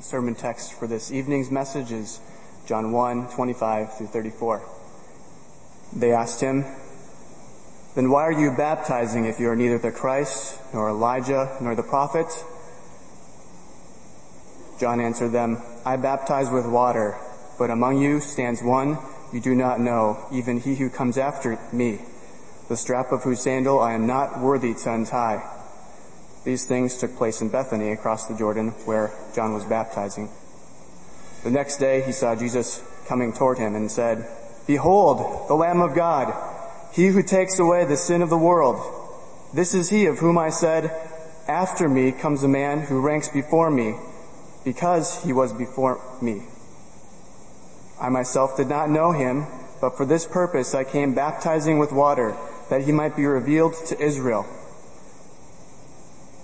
The sermon text for this evening's message is John 1, 25 through 34. They asked him, Then why are you baptizing if you are neither the Christ, nor Elijah, nor the prophet? John answered them, I baptize with water, but among you stands one you do not know, even he who comes after me, the strap of whose sandal I am not worthy to untie. These things took place in Bethany across the Jordan where John was baptizing. The next day he saw Jesus coming toward him and said, Behold, the Lamb of God, he who takes away the sin of the world. This is he of whom I said, After me comes a man who ranks before me, because he was before me. I myself did not know him, but for this purpose I came baptizing with water, that he might be revealed to Israel.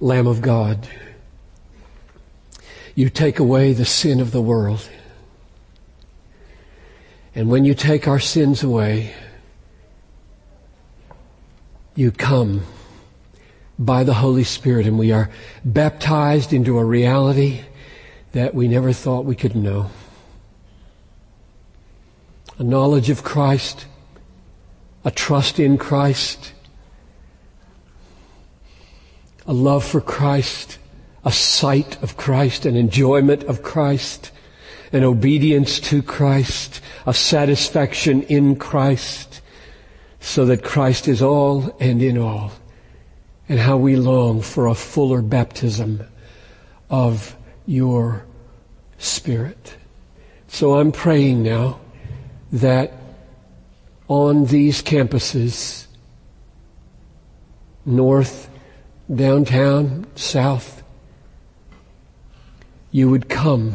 Lamb of God, you take away the sin of the world. And when you take our sins away, you come by the Holy Spirit and we are baptized into a reality that we never thought we could know. A knowledge of Christ, a trust in Christ, a love for Christ, a sight of Christ, an enjoyment of Christ, an obedience to Christ, a satisfaction in Christ, so that Christ is all and in all and how we long for a fuller baptism of your Spirit. So I'm praying now that on these campuses, north, downtown, south, you would come.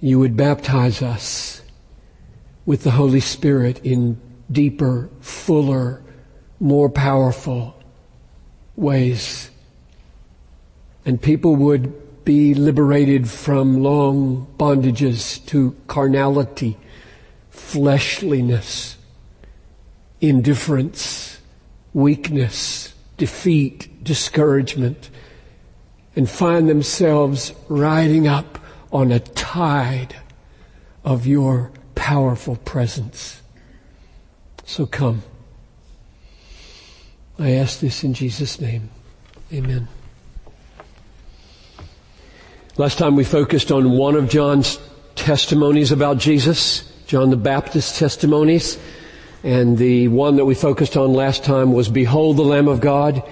You would baptize us with the Holy Spirit in deeper, fuller, more powerful ways. And people would be liberated from long bondages to carnality, fleshliness, indifference, weakness, defeat, discouragement, and find themselves riding up on a tide of your powerful presence. So come. I ask this in Jesus' name. Amen. Last time we focused on one of John's testimonies about Jesus, John the Baptist's testimonies, and the one that we focused on last time was Behold the Lamb of God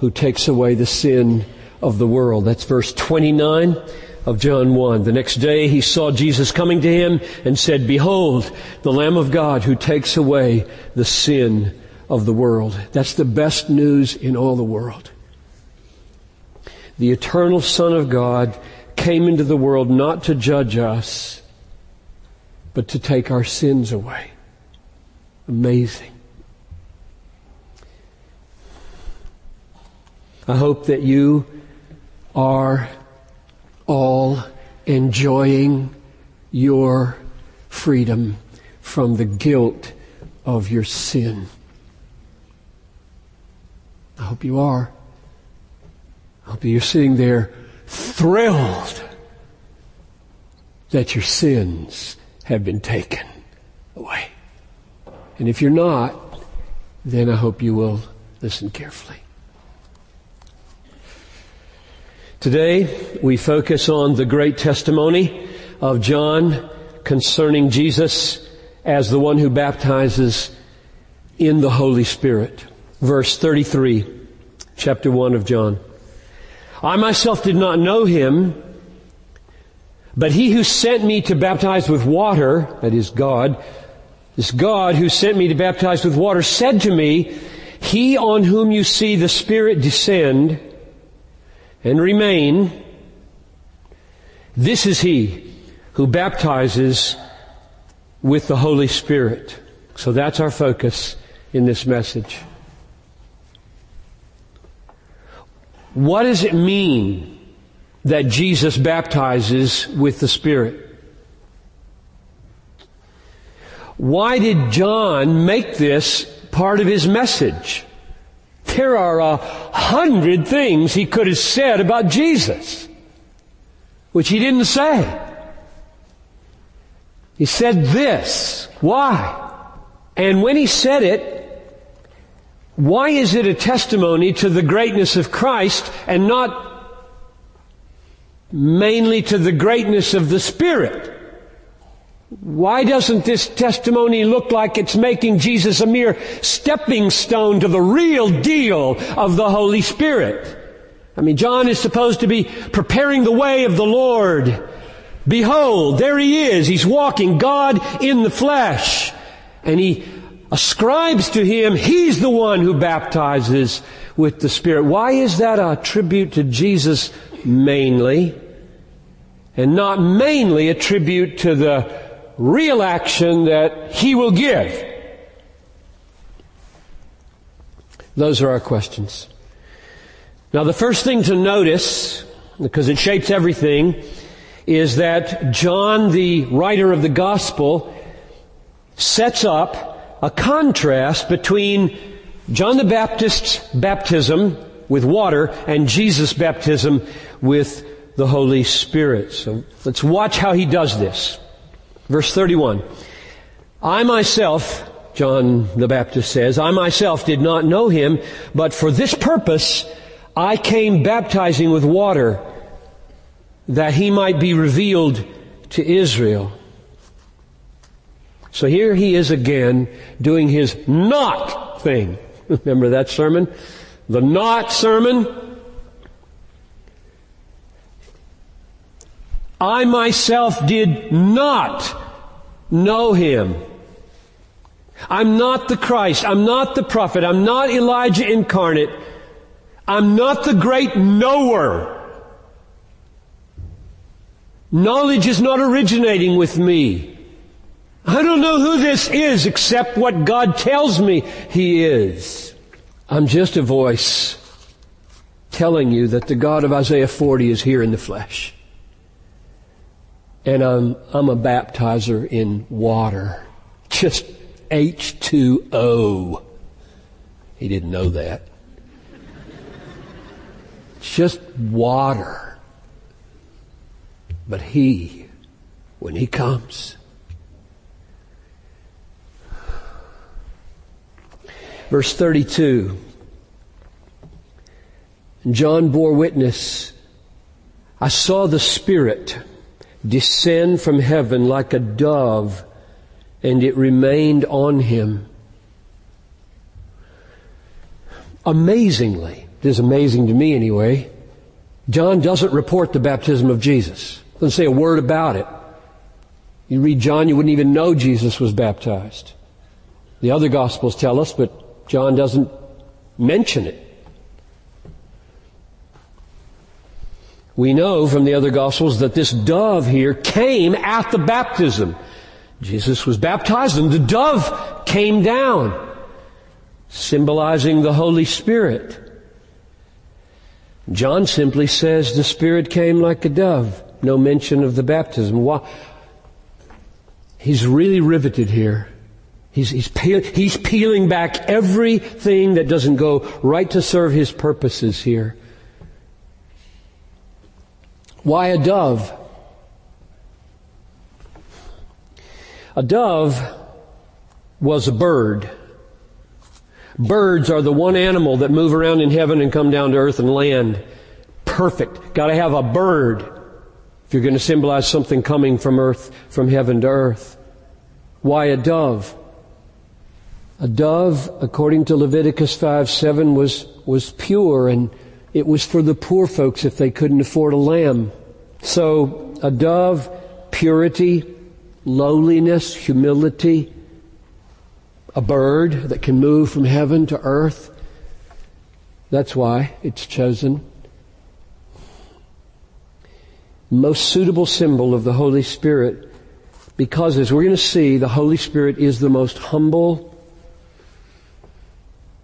who takes away the sin of the world. That's verse 29 of John 1. The next day he saw Jesus coming to him and said, Behold, the Lamb of God who takes away the sin of the world. That's the best news in all the world. The eternal Son of God came into the world not to judge us, but to take our sins away. Amazing. I hope that you are all enjoying your freedom from the guilt of your sin. I hope you are. I hope you're sitting there thrilled that your sins have been taken away. And if you're not, then I hope you will listen carefully. Today, we focus on the great testimony of John concerning Jesus as the one who baptizes in the Holy Spirit verse 33, chapter 1 of John. I myself did not know him, but he who sent me to baptize with water, that is God, this God who sent me to baptize with water said to me, He on whom you see the Spirit descend and remain, this is He who baptizes with the Holy Spirit. So that's our focus in this message. What does it mean that Jesus baptizes with the Spirit? Why did John make this part of his message? There are a hundred things he could have said about Jesus, which he didn't say. He said this. Why? And when he said it, why is it a testimony to the greatness of Christ and not mainly to the greatness of the Spirit? Why doesn't this testimony look like it's making Jesus a mere stepping stone to the real deal of the Holy Spirit? I mean, John is supposed to be preparing the way of the Lord. Behold, there he is. He's walking God in the flesh. And he ascribes to him, he's the one who baptizes with the Spirit. Why is that a tribute to Jesus mainly? And not mainly a tribute to the real action that he will give? Those are our questions. Now the first thing to notice, because it shapes everything, is that John, the writer of the gospel, sets up a contrast between John the Baptist's baptism with water and Jesus' baptism with the Holy Spirit. So let's watch how he does this. Verse 31. I myself, John the Baptist says, I myself did not know him, but for this purpose I came baptizing with water that he might be revealed to Israel. So here he is again doing his not thing. Remember that sermon? The not sermon? I myself did not know him. I'm not the Christ. I'm not the prophet. I'm not Elijah incarnate. I'm not the great knower. Knowledge is not originating with me. I don't know who this is except what God tells me He is. I'm just a voice telling you that the God of Isaiah 40 is here in the flesh. And I'm, I'm a baptizer in water. Just H2O. He didn't know that. Just water. But He, when He comes, Verse 32. John bore witness. I saw the Spirit descend from heaven like a dove and it remained on him. Amazingly, it is amazing to me anyway, John doesn't report the baptism of Jesus. Doesn't say a word about it. You read John, you wouldn't even know Jesus was baptized. The other gospels tell us, but John doesn't mention it. We know from the other gospels that this dove here came at the baptism. Jesus was baptized and the dove came down, symbolizing the Holy Spirit. John simply says the Spirit came like a dove. No mention of the baptism. Why? He's really riveted here. He's, he's, peel, he's peeling back everything that doesn't go right to serve his purposes here. Why a dove? A dove was a bird. Birds are the one animal that move around in heaven and come down to earth and land. Perfect. Gotta have a bird if you're going to symbolize something coming from earth, from heaven to earth. Why a dove? A dove, according to Leviticus 5, 7, was, was pure and it was for the poor folks if they couldn't afford a lamb. So a dove, purity, lowliness, humility, a bird that can move from heaven to earth. That's why it's chosen. Most suitable symbol of the Holy Spirit because as we're going to see, the Holy Spirit is the most humble,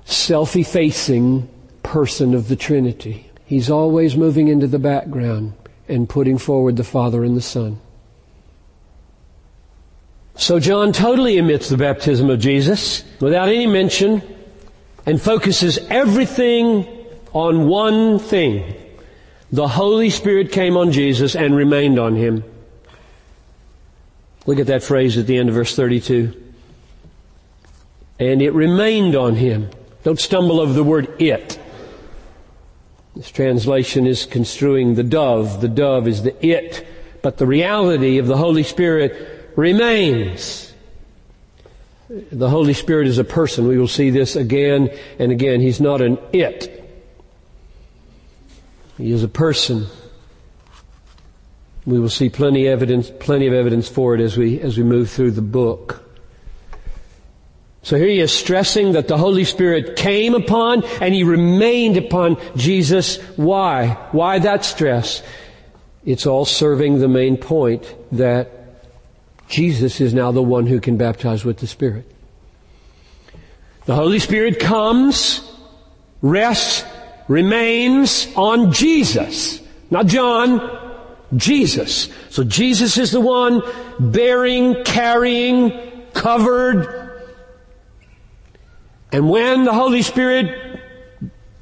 self-effacing person of the Trinity. He's always moving into the background and putting forward the Father and the Son. So John totally omits the baptism of Jesus without any mention and focuses everything on one thing. The Holy Spirit came on Jesus and remained on him. Look at that phrase at the end of verse 32. And it remained on him. Don't stumble over the word it. This translation is construing the dove. The dove is the it. But the reality of the Holy Spirit remains. The Holy Spirit is a person. We will see this again and again. He's not an it. He is a person. We will see plenty evidence, plenty of evidence for it as we, as we move through the book. So here he is stressing that the Holy Spirit came upon and he remained upon Jesus. Why? Why that stress? It's all serving the main point that Jesus is now the one who can baptize with the Spirit. The Holy Spirit comes, rests, remains on Jesus. Not John, Jesus. So Jesus is the one bearing, carrying, covered. And when the Holy Spirit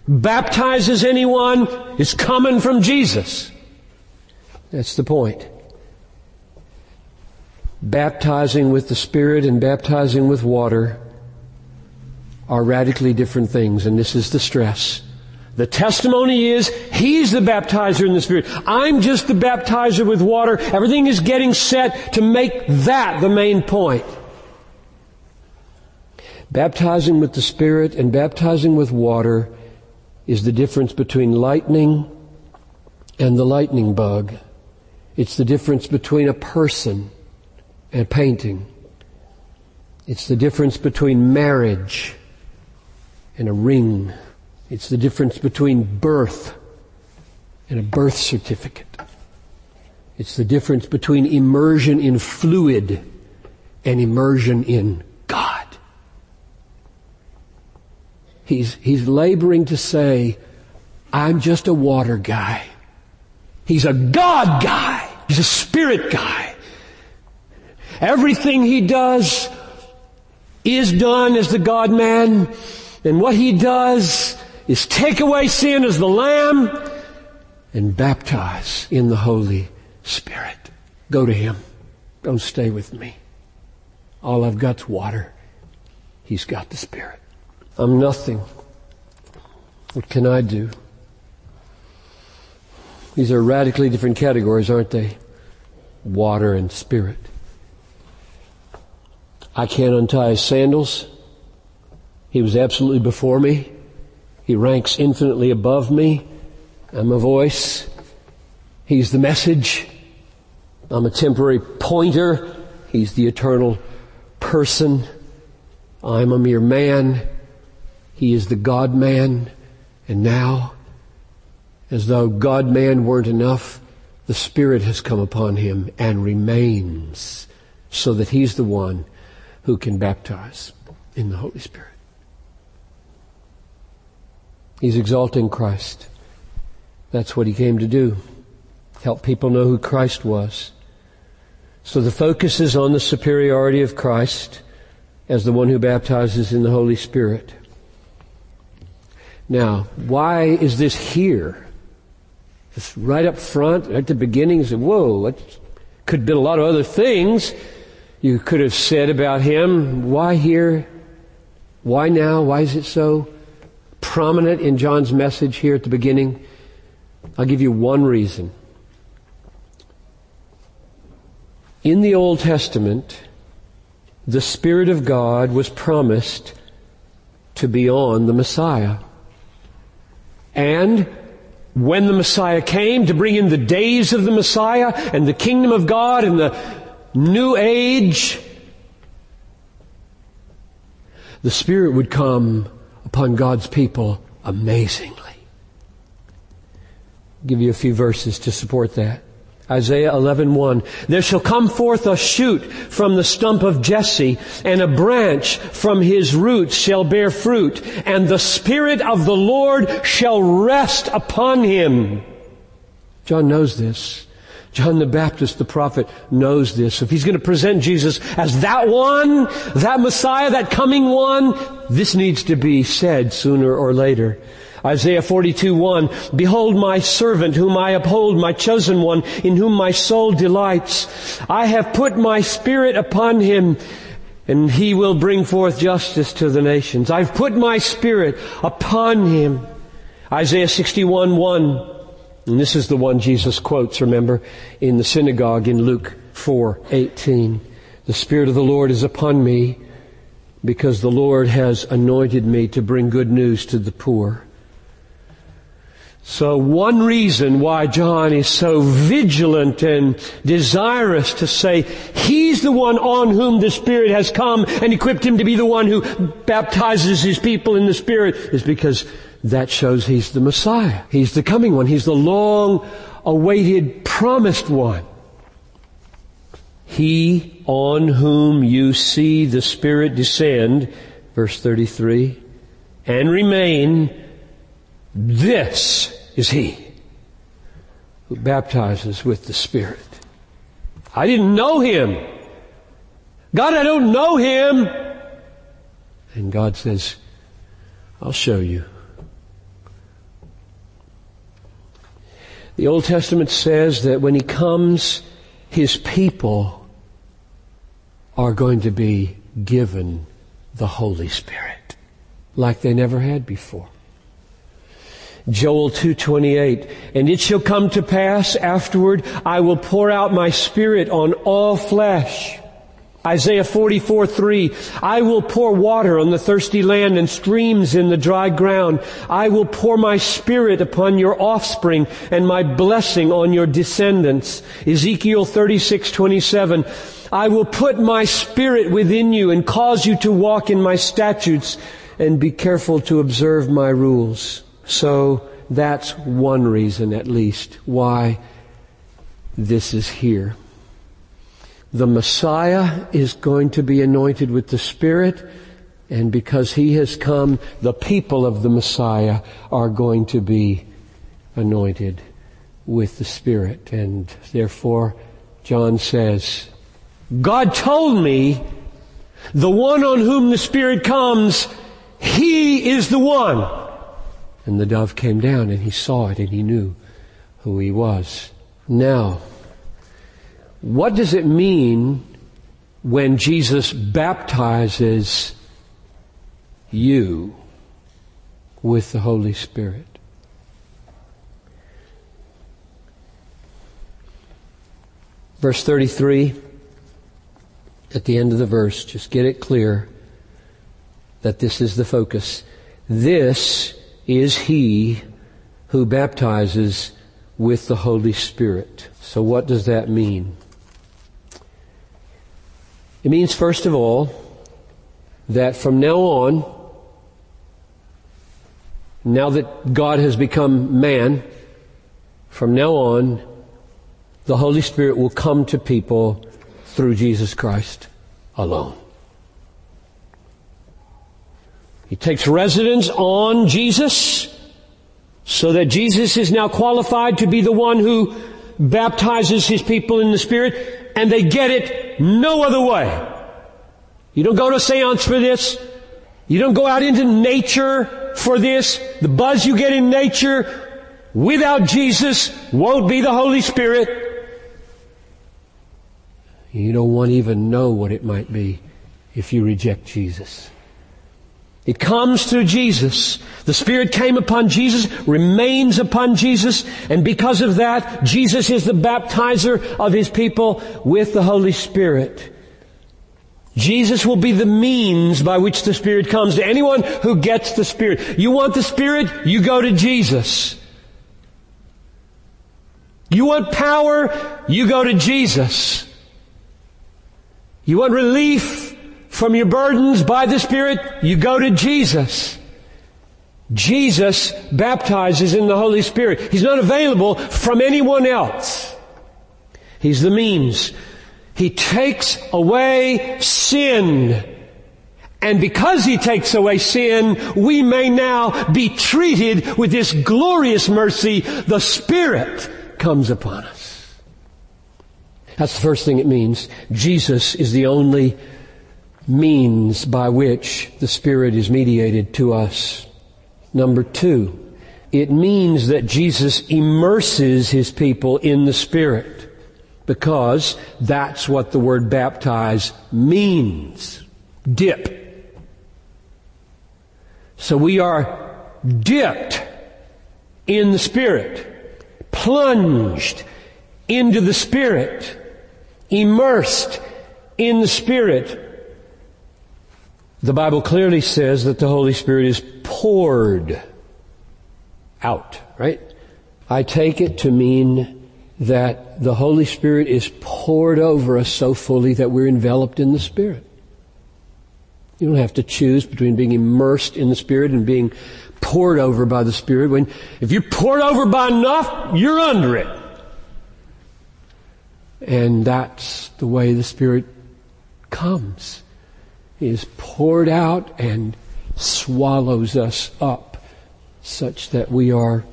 baptizes anyone, it's coming from Jesus. That's the point baptizing with the Spirit and baptizing with water are radically different things, and this is the stress. The testimony is, He's the baptizer in the Spirit. I'm just the baptizer with water. Everything is getting set to make that the main point. Baptizing with the Spirit and baptizing with water is the difference between lightning and the lightning bug. It's the difference between a person and a painting. It's the difference between marriage and a ring. It's the difference between birth and a birth certificate. It's the difference between immersion in fluid and immersion in God. He's, he's laboring to say, I'm just a water guy. He's a God guy. He's a spirit guy. Everything he does is done as the God man. And what he does is take away sin as the Lamb and baptize in the Holy Spirit. Go to him. Don't stay with me. All I've got's water. He's got the Spirit. I'm nothing. What can I do? These are radically different categories, aren't they? Water and Spirit. I can't untie his sandals. He was absolutely before me. He ranks infinitely above me. I'm a voice. He's the message. I'm a temporary pointer. He's the eternal person. I'm a mere man. He is the God man. And now, as though God man weren't enough, the Spirit has come upon him and remains so that he's the one who can baptize in the Holy Spirit. He's exalting Christ. That's what he came to do. Help people know who Christ was. So the focus is on the superiority of Christ as the one who baptizes in the Holy Spirit. Now, why is this here? Just right up front, at the beginning, you say, whoa, it could have been a lot of other things you could have said about him, why here? Why now? Why is it so prominent in John's message here at the beginning? I'll give you one reason. In the Old Testament, the Spirit of God was promised to be on the Messiah. And when the Messiah came to bring in the days of the Messiah and the kingdom of God and the new age, the Spirit would come upon God's people amazingly. I'll give you a few verses to support that. Isaiah 11:1 There shall come forth a shoot from the stump of Jesse and a branch from his roots shall bear fruit and the spirit of the Lord shall rest upon him. John knows this. John the Baptist, the prophet, knows this. If he's going to present Jesus as that one, that Messiah, that coming one, this needs to be said sooner or later. Isaiah 42, 1, Behold my servant whom I uphold, my chosen one in whom my soul delights. I have put my spirit upon him and he will bring forth justice to the nations. I've put my spirit upon him. Isaiah 61, 1, and this is the one Jesus quotes, remember, in the synagogue in Luke 4, 18. The Spirit of the Lord is upon me because the Lord has anointed me to bring good news to the poor. So one reason why John is so vigilant and desirous to say he's the one on whom the Spirit has come and equipped him to be the one who baptizes his people in the Spirit is because that shows he's the Messiah. He's the coming one. He's the long awaited promised one. He on whom you see the Spirit descend, verse 33, and remain, this is he who baptizes with the Spirit. I didn't know him. God, I don't know him. And God says, I'll show you. The Old Testament says that when he comes, his people are going to be given the Holy Spirit like they never had before. Joel 2:28 And it shall come to pass afterward I will pour out my spirit on all flesh. Isaiah 44, 3, I will pour water on the thirsty land and streams in the dry ground. I will pour my spirit upon your offspring and my blessing on your descendants. Ezekiel 36, 27, I will put my spirit within you and cause you to walk in my statutes and be careful to observe my rules. So that's one reason at least why this is here. The Messiah is going to be anointed with the Spirit and because He has come, the people of the Messiah are going to be anointed with the Spirit. And therefore, John says, God told me the one on whom the Spirit comes, He is the one. And the dove came down and he saw it and he knew who he was. Now, what does it mean when Jesus baptizes you with the Holy Spirit? Verse 33, at the end of the verse, just get it clear that this is the focus. This is he who baptizes with the Holy Spirit. So what does that mean? It means, first of all, that from now on, now that God has become man, from now on, the Holy Spirit will come to people through Jesus Christ alone. He takes residence on Jesus so that Jesus is now qualified to be the one who baptizes his people in the Spirit and they get it no other way. You don't go to a seance for this. You don't go out into nature for this. The buzz you get in nature without Jesus won't be the Holy Spirit. You don't want to even know what it might be if you reject Jesus. It comes through Jesus. The Spirit came upon Jesus, remains upon Jesus, and because of that, Jesus is the baptizer of His people with the Holy Spirit. Jesus will be the means by which the Spirit comes to anyone who gets the Spirit. You want the Spirit? You go to Jesus. You want power? You go to Jesus. You want relief? From your burdens by the Spirit, you go to Jesus. Jesus baptizes in the Holy Spirit. He's not available from anyone else. He's the means. He takes away sin. And because He takes away sin, we may now be treated with this glorious mercy. The Spirit comes upon us. That's the first thing it means. Jesus is the only means by which the Spirit is mediated to us. Number two, it means that Jesus immerses His people in the Spirit because that's what the word baptize means. Dip. So we are dipped in the Spirit, plunged into the Spirit, immersed in the Spirit. The Bible clearly says that the Holy Spirit is poured out, right? I take it to mean that the Holy Spirit is poured over us so fully that we're enveloped in the Spirit. You don't have to choose between being immersed in the Spirit and being poured over by the Spirit. When, if you're poured over by enough, you're under it. And that's the way the Spirit comes. Is poured out and swallows us up such that we are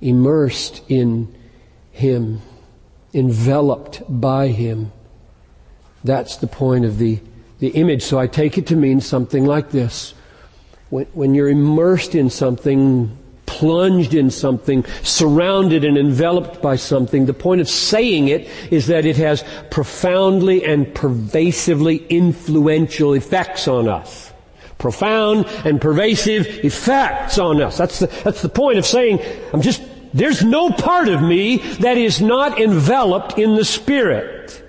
immersed in Him, enveloped by Him. That's the point of the the image. So I take it to mean something like this. When, when you're immersed in something, plunged in something, surrounded and enveloped by something, the point of saying it is that it has profoundly and pervasively influential effects on us. Profound and pervasive effects on us. That's the, that's the point of saying, I'm just, there's no part of me that is not enveloped in the Spirit.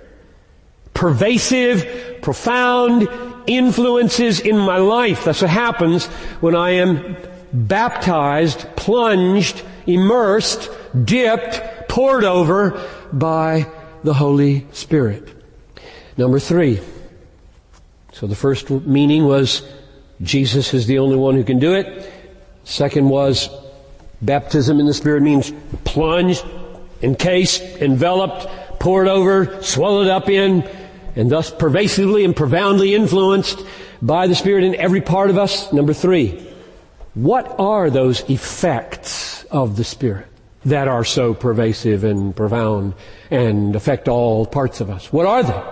Pervasive, profound influences in my life. That's what happens when I am baptized, plunged, immersed, dipped, poured over by the Holy Spirit. Number three. So the first meaning was Jesus is the only one who can do it. Second was baptism in the Spirit means plunged, encased, enveloped, poured over, swallowed up in, and thus pervasively and profoundly influenced by the Spirit in every part of us. Number three, what are those effects of the Spirit that are so pervasive and profound and affect all parts of us? What are they?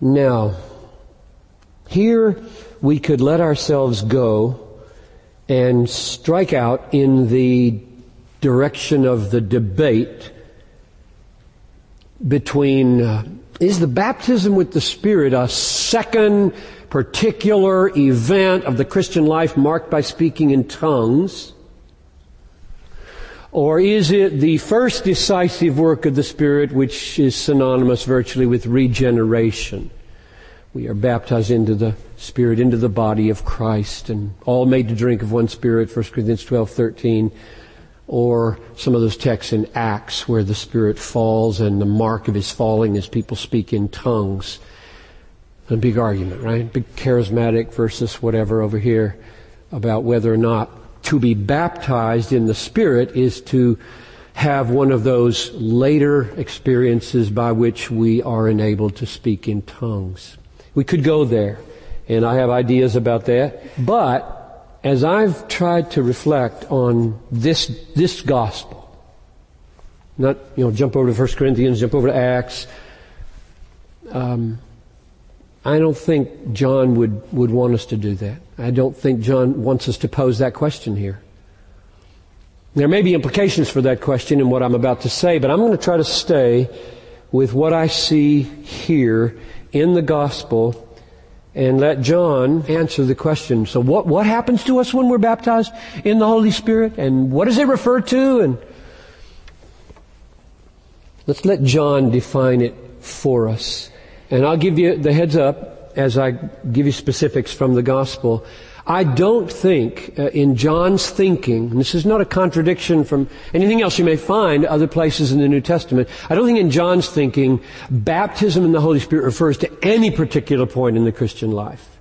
Now, here we could let ourselves go and strike out in the direction of the debate between uh, is the baptism with the Spirit a second particular event of the Christian life marked by speaking in tongues? Or is it the first decisive work of the Spirit which is synonymous virtually with regeneration? We are baptized into the Spirit, into the body of Christ, and all made to drink of one Spirit, 1 Corinthians 12, 13 or some of those texts in Acts where the Spirit falls and the mark of His falling is people speak in tongues. A big argument, right? Big charismatic versus whatever over here about whether or not to be baptized in the Spirit is to have one of those later experiences by which we are enabled to speak in tongues. We could go there, and I have ideas about that, but as I've tried to reflect on this, this gospel, not, you know, jump over to 1 Corinthians, jump over to Acts, um, I don't think John would, would want us to do that. I don't think John wants us to pose that question here. There may be implications for that question in what I'm about to say, but I'm going to try to stay with what I see here in the gospel and let John answer the question. So what, what happens to us when we're baptized in the Holy Spirit? And what does it refer to? And let's let John define it for us. And I'll give you the heads up as I give you specifics from the gospel. I don't think uh, in John's thinking, and this is not a contradiction from anything else you may find other places in the New Testament, I don't think in John's thinking baptism in the Holy Spirit refers to any particular point in the Christian life.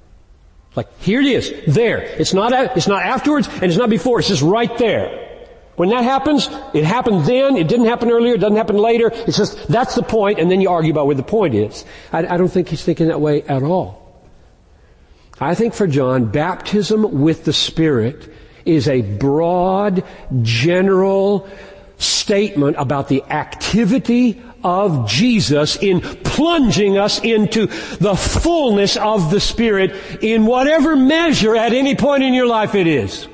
Like, here it is, there. It's not, it's not afterwards and it's not before, it's just right there. When that happens, it happened then, it didn't happen earlier, it doesn't happen later. It's just, that's the point, and then you argue about where the point is. I, I don't think he's thinking that way at all. I think for John, baptism with the Spirit is a broad, general statement about the activity of Jesus in plunging us into the fullness of the Spirit in whatever measure at any point in your life it is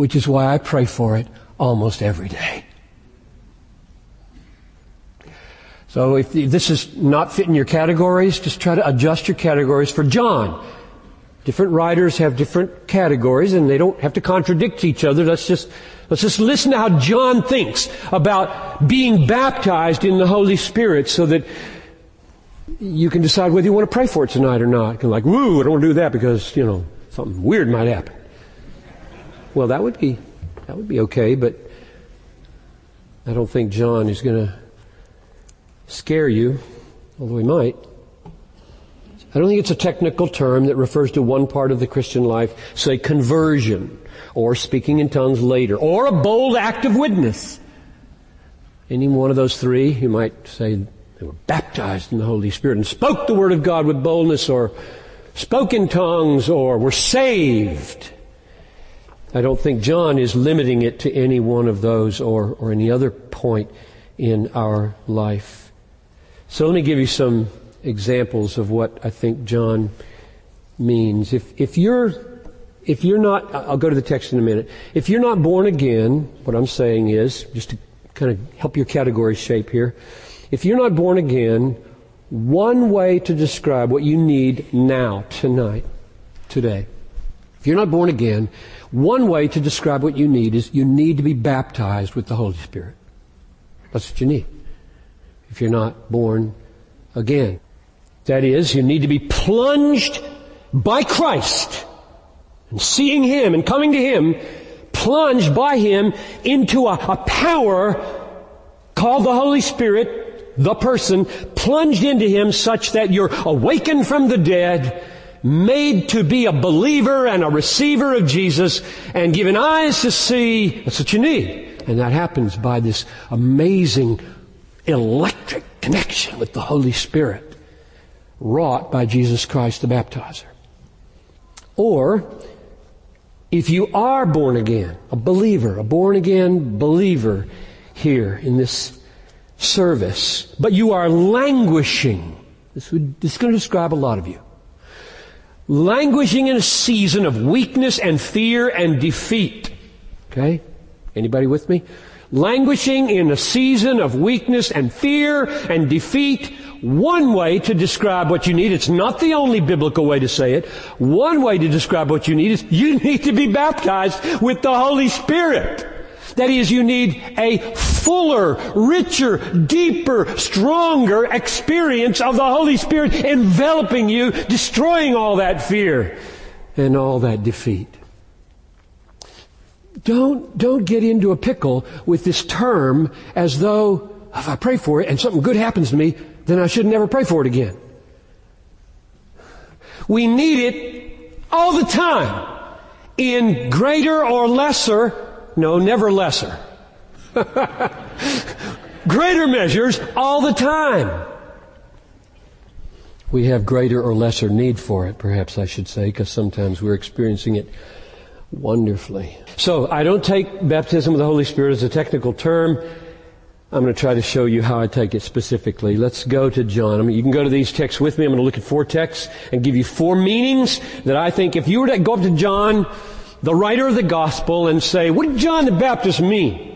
which is why I pray for it almost every day. So if this is not fitting your categories, just try to adjust your categories for John. Different writers have different categories and they don't have to contradict each other. Let's just, let's just listen to how John thinks about being baptized in the Holy Spirit so that you can decide whether you want to pray for it tonight or not. Like, woo, I don't want to do that because, you know, something weird might happen. Well, that would be that would be okay, but I don't think John is going to scare you, although he might. I don't think it's a technical term that refers to one part of the Christian life, say conversion, or speaking in tongues later, or a bold act of witness. Any one of those three, you might say they were baptized in the Holy Spirit and spoke the Word of God with boldness, or spoke in tongues, or were saved. I don't think John is limiting it to any one of those or, or any other point in our life. So let me give you some examples of what I think John means. If, if you're, if you're not, I'll go to the text in a minute. If you're not born again, what I'm saying is, just to kind of help your category shape here, if you're not born again, one way to describe what you need now, tonight, today, if you're not born again, one way to describe what you need is you need to be baptized with the Holy Spirit. That's what you need. If you're not born again. That is, you need to be plunged by Christ and seeing Him and coming to Him, plunged by Him into a, a power called the Holy Spirit, the person, plunged into Him such that you're awakened from the dead made to be a believer and a receiver of Jesus and given eyes to see. That's what you need. And that happens by this amazing electric connection with the Holy Spirit wrought by Jesus Christ the baptizer. Or, if you are born again, a believer, a born again believer here in this service, but you are languishing, this, would, this is going to describe a lot of you languishing in a season of weakness and fear and defeat. Okay? Anybody with me? Languishing in a season of weakness and fear and defeat. One way to describe what you need, it's not the only biblical way to say it. One way to describe what you need is you need to be baptized with the Holy Spirit. That is, you need a fuller, richer, deeper, stronger experience of the Holy Spirit enveloping you, destroying all that fear and all that defeat. Don't, don't get into a pickle with this term as though if I pray for it and something good happens to me, then I should never pray for it again. We need it all the time in greater or lesser no, never lesser. greater measures all the time. We have greater or lesser need for it, perhaps I should say, because sometimes we're experiencing it wonderfully. So I don't take baptism with the Holy Spirit as a technical term. I'm going to try to show you how I take it specifically. Let's go to John. I mean, you can go to these texts with me. I'm going to look at four texts and give you four meanings that I think if you were to go up to John the writer of the gospel and say, what did John the Baptist mean?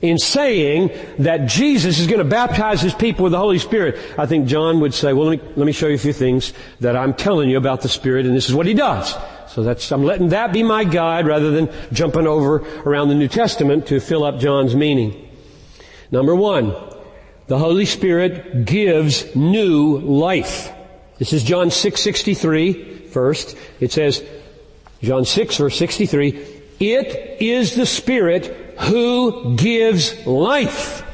In saying that Jesus is going to baptize his people with the Holy Spirit, I think John would say, well, let me, let me show you a few things that I'm telling you about the Spirit, and this is what he does. So that's, I'm letting that be my guide rather than jumping over around the New Testament to fill up John's meaning. Number one, the Holy Spirit gives new life. This is John 6:63 first. It says, John 6 verse 63, it is the Spirit who gives life.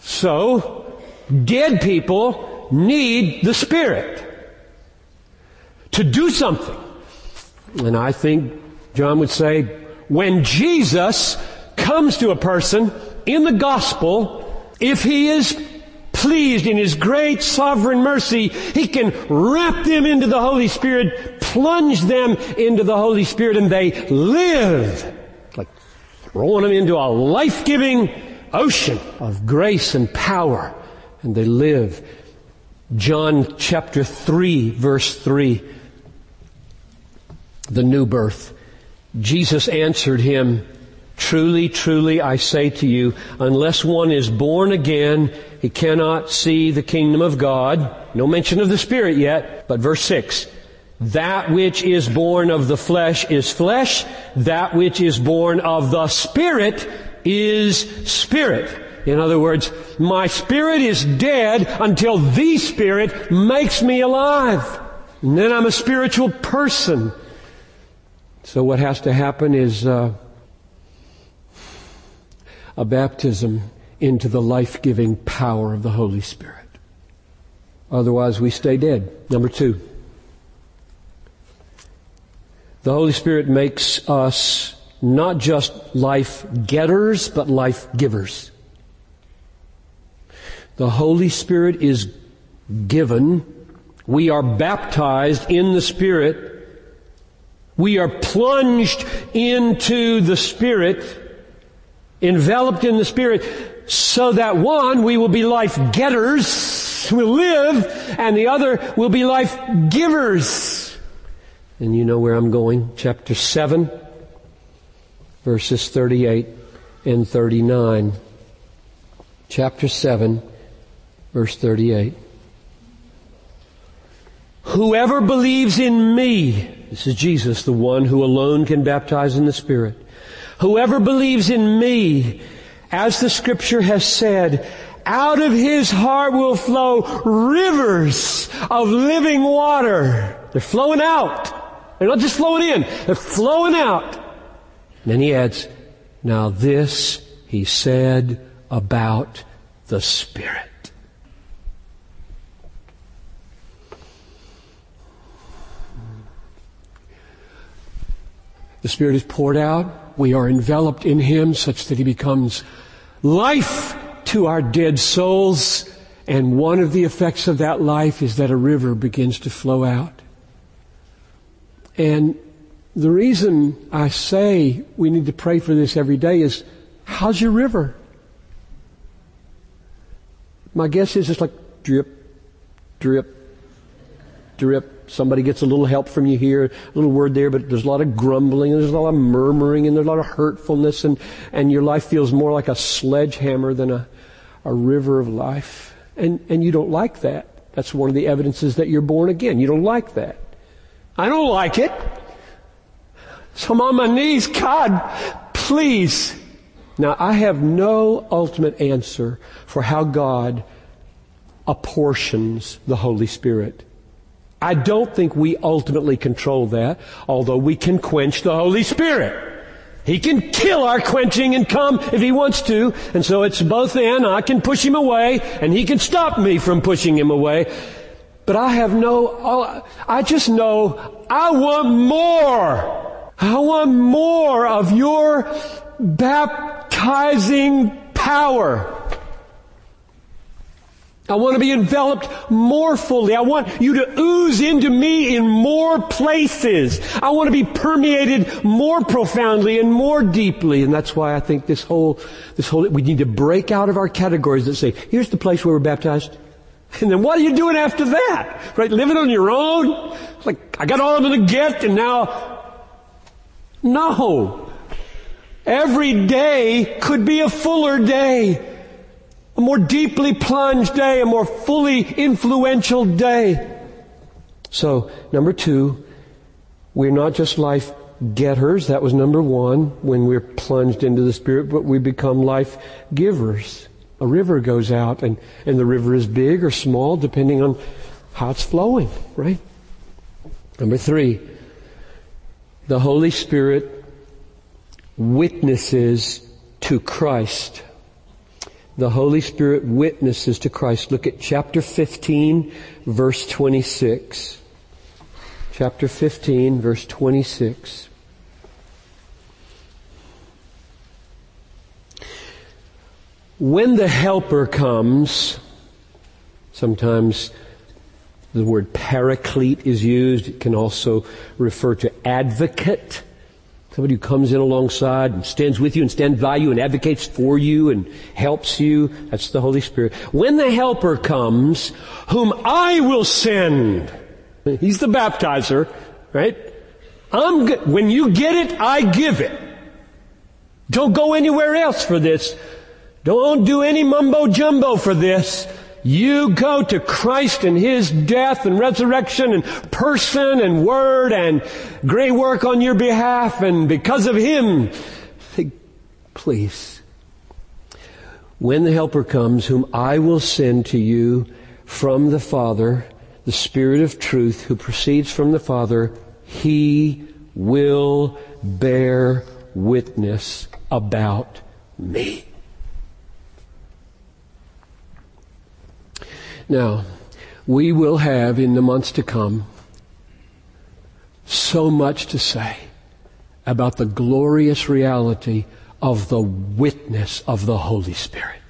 So, dead people need the Spirit. to do something. And I think John would say, when Jesus comes to a person in the gospel, if he is pleased in his great sovereign mercy, he can wrap them into the Holy Spirit, plunge them into the Holy Spirit, and they live. Like throwing them into a life-giving ocean of grace and power. And they live. John chapter 3 verse 3. The new birth. Jesus answered him, Truly, truly, I say to you, unless one is born again, he cannot see the kingdom of God. No mention of the Spirit yet, but verse 6. That which is born of the flesh is flesh. That which is born of the Spirit is Spirit. In other words, my spirit is dead until the Spirit makes me alive. And then I'm a spiritual person. So what has to happen is uh, a baptism into the life-giving power of the Holy Spirit. Otherwise we stay dead. Number two. The Holy Spirit makes us not just life getters, but life givers. The Holy Spirit is given. We are baptized in the Spirit. We are plunged into the Spirit enveloped in the Spirit, so that one, we will be life getters, will live, and the other will be life givers. And you know where I'm going. Chapter 7, verses 38 and 39. Chapter 7, verse 38. Whoever believes in me, this is Jesus, the one who alone can baptize in the Spirit. Whoever believes in me, as the scripture has said, out of his heart will flow rivers of living water. They're flowing out. They're not just flowing in, they're flowing out. And then he adds, now this he said about the Spirit. The Spirit is poured out we are enveloped in Him such that He becomes life to our dead souls. And one of the effects of that life is that a river begins to flow out. And the reason I say we need to pray for this every day is, how's your river? My guess is it's like drip, drip, drip, somebody gets a little help from you here, a little word there, but there's a lot of grumbling and there's a lot of murmuring and there's a lot of hurtfulness and, and your life feels more like a sledgehammer than a, a river of life. And, and you don't like that. That's one of the evidences that you're born again. You don't like that. I don't like it. So I'm on my knees. God, please. Now I have no ultimate answer for how God apportions the Holy Spirit. I don't think we ultimately control that, although we can quench the Holy Spirit. He can kill our quenching and come if he wants to. And so it's both and. I can push him away and he can stop me from pushing him away. But I have no, I just know I want more. I want more of your baptizing power. I want to be enveloped more fully. I want you to ooze into me in more places. I want to be permeated more profoundly and more deeply. And that's why I think this whole, this whole, we need to break out of our categories that say, here's the place where we're baptized. And then what are you doing after that? Right? Living on your own? Like, I got all going to get and now, no. Every day could be a fuller day a more deeply plunged day, a more fully influential day. So, number two, we're not just life getters. That was number one when we're plunged into the Spirit, but we become life givers. A river goes out and, and the river is big or small depending on how it's flowing, right? Number three, the Holy Spirit witnesses to Christ the Holy Spirit witnesses to Christ. Look at chapter 15, verse 26. chapter 15, verse 26. When the helper comes, sometimes the word paraclete is used. It can also refer to advocate. Somebody who comes in alongside and stands with you and stands by you and advocates for you and helps you. That's the Holy Spirit. When the helper comes, whom I will send. He's the baptizer, right? I'm, when you get it, I give it. Don't go anywhere else for this. Don't do any mumbo jumbo for this. You go to Christ and His death and resurrection and person and word and great work on your behalf and because of Him, please. When the Helper comes, whom I will send to you from the Father, the Spirit of truth who proceeds from the Father, He will bear witness about me. Now, we will have in the months to come so much to say about the glorious reality of the witness of the Holy Spirit.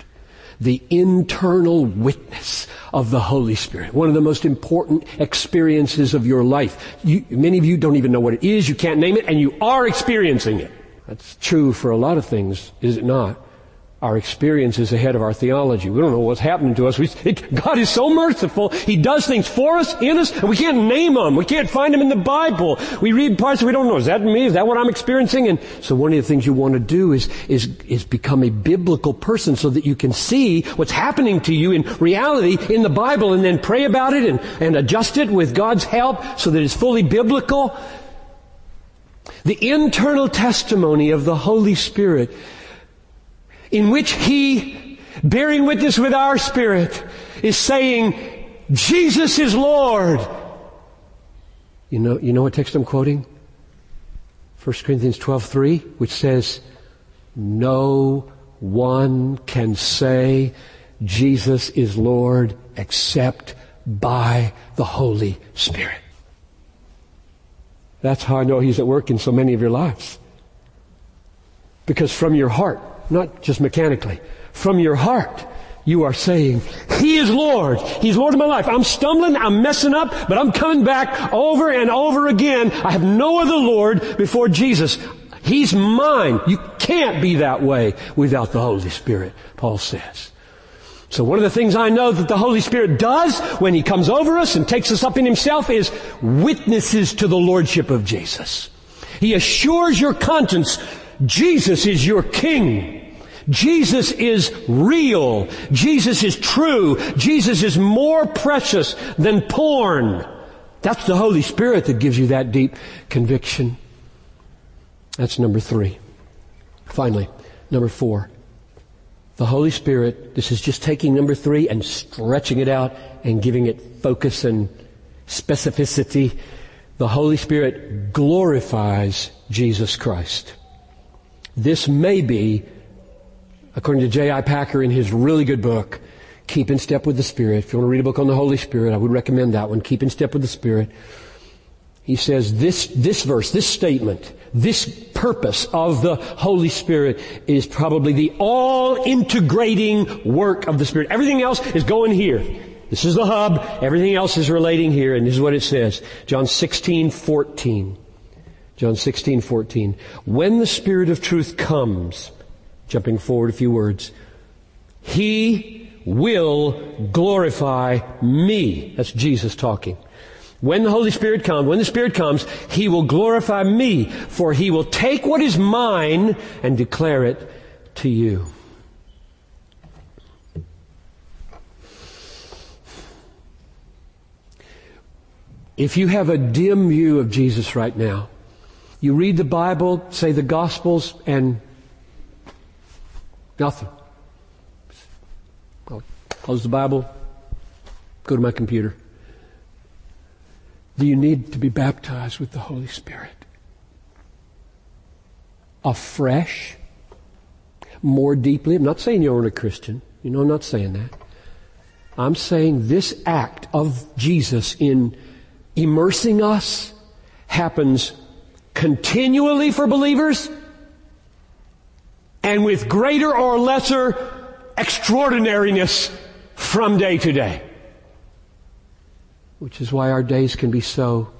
The internal witness of the Holy Spirit. One of the most important experiences of your life. You, many of you don't even know what it is, you can't name it, and you are experiencing it. That's true for a lot of things, is it not? Our experience is ahead of our theology. We don't know what's happening to us. We, it, God is so merciful. He does things for us, in us, and we can't name them. We can't find them in the Bible. We read parts we don't know. Is that me? Is that what I'm experiencing? And so one of the things you want to do is, is, is become a biblical person so that you can see what's happening to you in reality in the Bible and then pray about it and, and adjust it with God's help so that it's fully biblical. The internal testimony of the Holy Spirit in which He, bearing witness with our spirit, is saying, Jesus is Lord. You know, you know what text I'm quoting? 1 Corinthians 12:3, which says, "No one can say Jesus is Lord except by the Holy Spirit." That's how I know He's at work in so many of your lives. Because from your heart, not just mechanically. From your heart, you are saying, He is Lord. He's Lord of my life. I'm stumbling, I'm messing up, but I'm coming back over and over again. I have no other Lord before Jesus. He's mine. You can't be that way without the Holy Spirit, Paul says. So one of the things I know that the Holy Spirit does when He comes over us and takes us up in Himself is witnesses to the Lordship of Jesus. He assures your conscience Jesus is your King. Jesus is real. Jesus is true. Jesus is more precious than porn. That's the Holy Spirit that gives you that deep conviction. That's number three. Finally, number four. The Holy Spirit, this is just taking number three and stretching it out and giving it focus and specificity. The Holy Spirit glorifies Jesus Christ. This may be, according to J.I. Packer in his really good book, Keep in Step with the Spirit. If you want to read a book on the Holy Spirit, I would recommend that one, Keep in Step with the Spirit. He says this, this verse, this statement, this purpose of the Holy Spirit is probably the all-integrating work of the Spirit. Everything else is going here. This is the hub. Everything else is relating here. And this is what it says. John 16, 14. John 16, 14. When the Spirit of truth comes, jumping forward a few words, He will glorify me. That's Jesus talking. When the Holy Spirit comes, when the Spirit comes, He will glorify me, for He will take what is mine and declare it to you. If you have a dim view of Jesus right now, you read the Bible, say the Gospels, and nothing. I'll close the Bible, go to my computer. Do you need to be baptized with the Holy Spirit? Afresh? More deeply? I'm not saying you aren't a Christian. You know, I'm not saying that. I'm saying this act of Jesus in immersing us happens continually for believers and with greater or lesser extraordinariness from day to day. Which is why our days can be so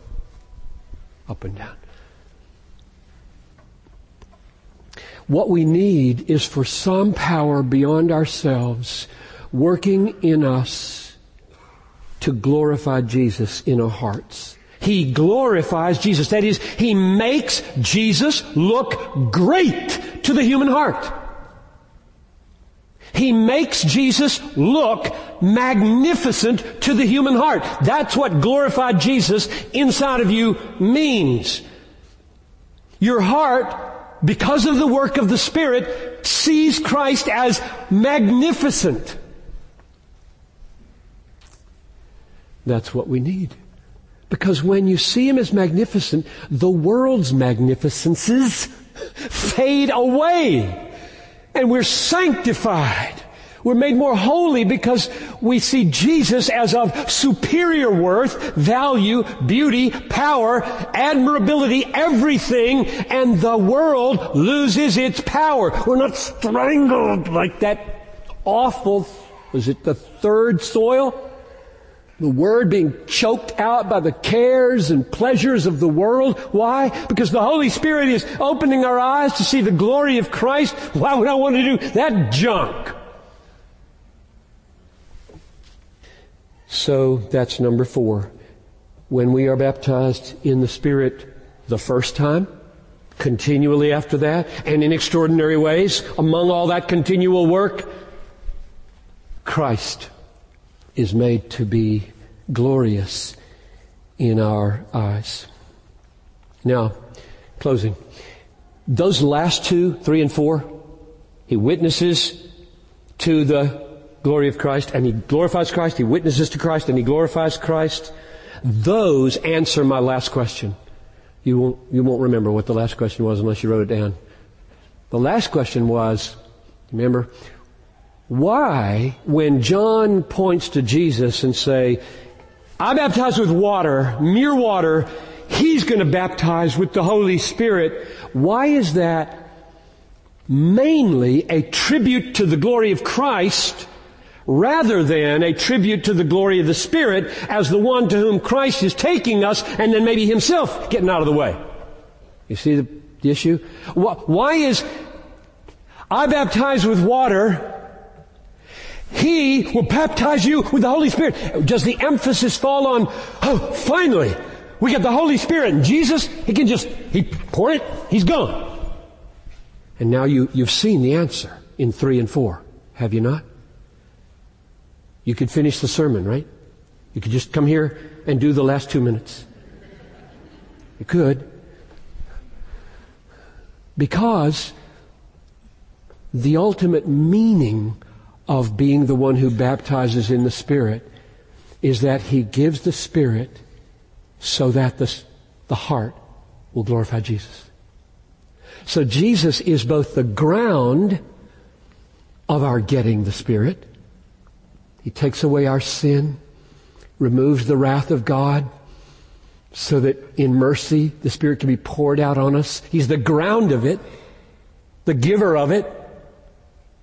up and down. What we need is for some power beyond ourselves working in us to glorify Jesus in our hearts. He glorifies Jesus. That is, He makes Jesus look great to the human heart. He makes Jesus look magnificent to the human heart. That's what glorified Jesus inside of you means. Your heart, because of the work of the Spirit, sees Christ as magnificent. That's what we need. Because when you see Him as magnificent, the world's magnificences fade away. And we're sanctified. We're made more holy because we see Jesus as of superior worth, value, beauty, power, admirability, everything, and the world loses its power. We're not strangled like that awful, was it the third soil? The word being choked out by the cares and pleasures of the world. Why? Because the Holy Spirit is opening our eyes to see the glory of Christ. Why would I want to do that junk? So that's number four. When we are baptized in the Spirit the first time, continually after that, and in extraordinary ways, among all that continual work, Christ is made to be glorious in our eyes. Now, closing. Those last two, three and four, he witnesses to the glory of Christ and he glorifies Christ, he witnesses to Christ and he glorifies Christ. Those answer my last question. You won't, you won't remember what the last question was unless you wrote it down. The last question was, remember, why, when John points to Jesus and say, I baptize with water, mere water, he's going to baptize with the Holy Spirit. Why is that? Mainly a tribute to the glory of Christ rather than a tribute to the glory of the Spirit as the one to whom Christ is taking us and then maybe himself getting out of the way. You see the, the issue? Why is I baptize with water he will baptize you with the Holy Spirit. Does the emphasis fall on, oh, finally, we get the Holy Spirit and Jesus, He can just, He pour it, He's gone. And now you, you've seen the answer in three and four, have you not? You could finish the sermon, right? You could just come here and do the last two minutes. You could. Because the ultimate meaning of being the one who baptizes in the Spirit is that He gives the Spirit so that the, the heart will glorify Jesus. So Jesus is both the ground of our getting the Spirit. He takes away our sin, removes the wrath of God, so that in mercy the Spirit can be poured out on us. He's the ground of it, the giver of it,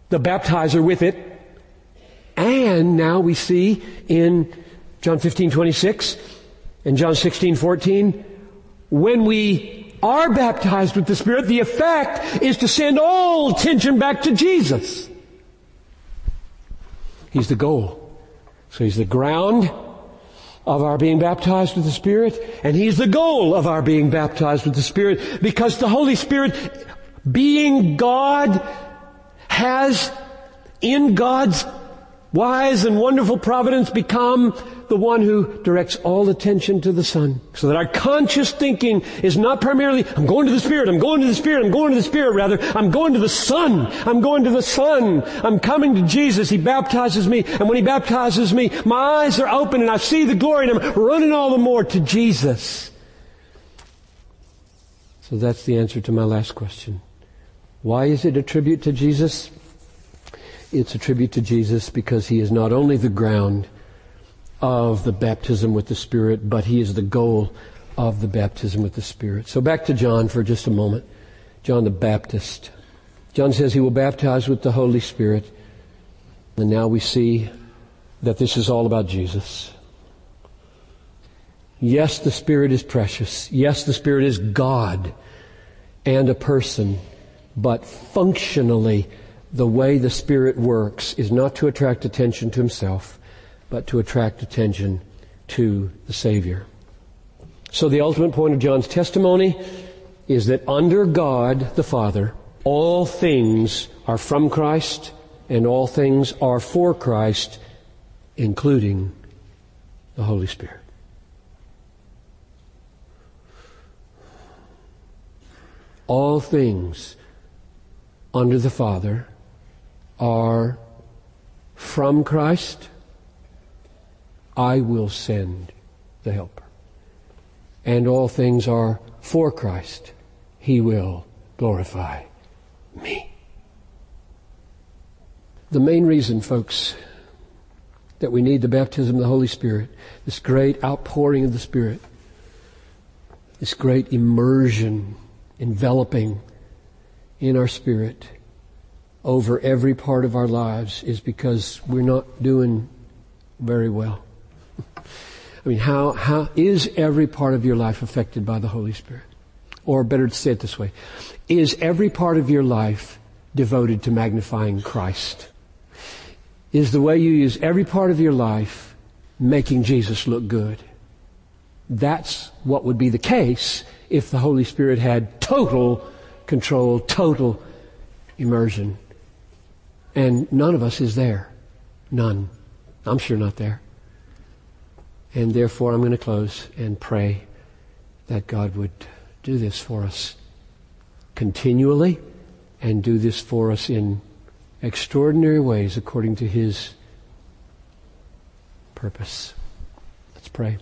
the baptizer with it, and now we see in John 15, 26 and John 16, 14, when we are baptized with the Spirit, the effect is to send all attention back to Jesus. He's the goal. So He's the ground of our being baptized with the Spirit, and He's the goal of our being baptized with the Spirit, because the Holy Spirit, being God, has in God's wise and wonderful providence become the one who directs all attention to the Son. So that our conscious thinking is not primarily, I'm going to the Spirit, I'm going to the Spirit, I'm going to the Spirit, rather, I'm going to the Son, I'm going to the Son, I'm coming to Jesus, He baptizes me, and when He baptizes me, my eyes are open and I see the glory and I'm running all the more to Jesus. So that's the answer to my last question. Why is it a tribute to Jesus? It's a tribute to Jesus because he is not only the ground of the baptism with the Spirit, but he is the goal of the baptism with the Spirit. So back to John for just a moment. John the Baptist. John says he will baptize with the Holy Spirit. And now we see that this is all about Jesus. Yes, the Spirit is precious. Yes, the Spirit is God and a person. But functionally, the way the Spirit works is not to attract attention to himself, but to attract attention to the Savior. So the ultimate point of John's testimony is that under God the Father, all things are from Christ and all things are for Christ, including the Holy Spirit. All things under the Father are from Christ. I will send the Helper. And all things are for Christ. He will glorify me. The main reason, folks, that we need the baptism of the Holy Spirit, this great outpouring of the Spirit, this great immersion, enveloping in our spirit over every part of our lives is because we're not doing very well. I mean, how, how is every part of your life affected by the Holy Spirit? Or better to say it this way. Is every part of your life devoted to magnifying Christ? Is the way you use every part of your life making Jesus look good? That's what would be the case if the Holy Spirit had total control, total immersion. And none of us is there. None. I'm sure not there. And therefore, I'm going to close and pray that God would do this for us continually and do this for us in extraordinary ways according to His purpose. Let's pray.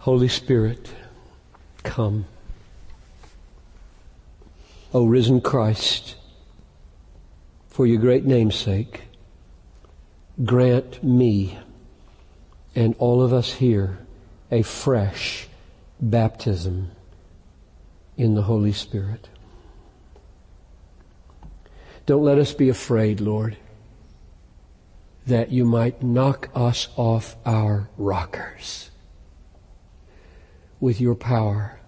Holy Spirit, come. O risen Christ, for your great name's sake, grant me and all of us here a fresh baptism in the Holy Spirit. Don't let us be afraid, Lord, that you might knock us off our rockers with your power.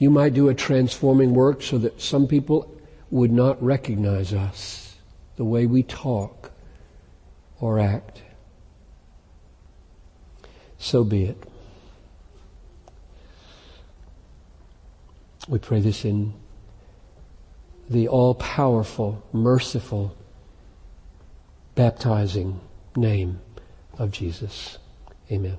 You might do a transforming work so that some people would not recognize us, the way we talk, or act. So be it. We pray this in the all powerful, merciful, baptizing name of Jesus. Amen.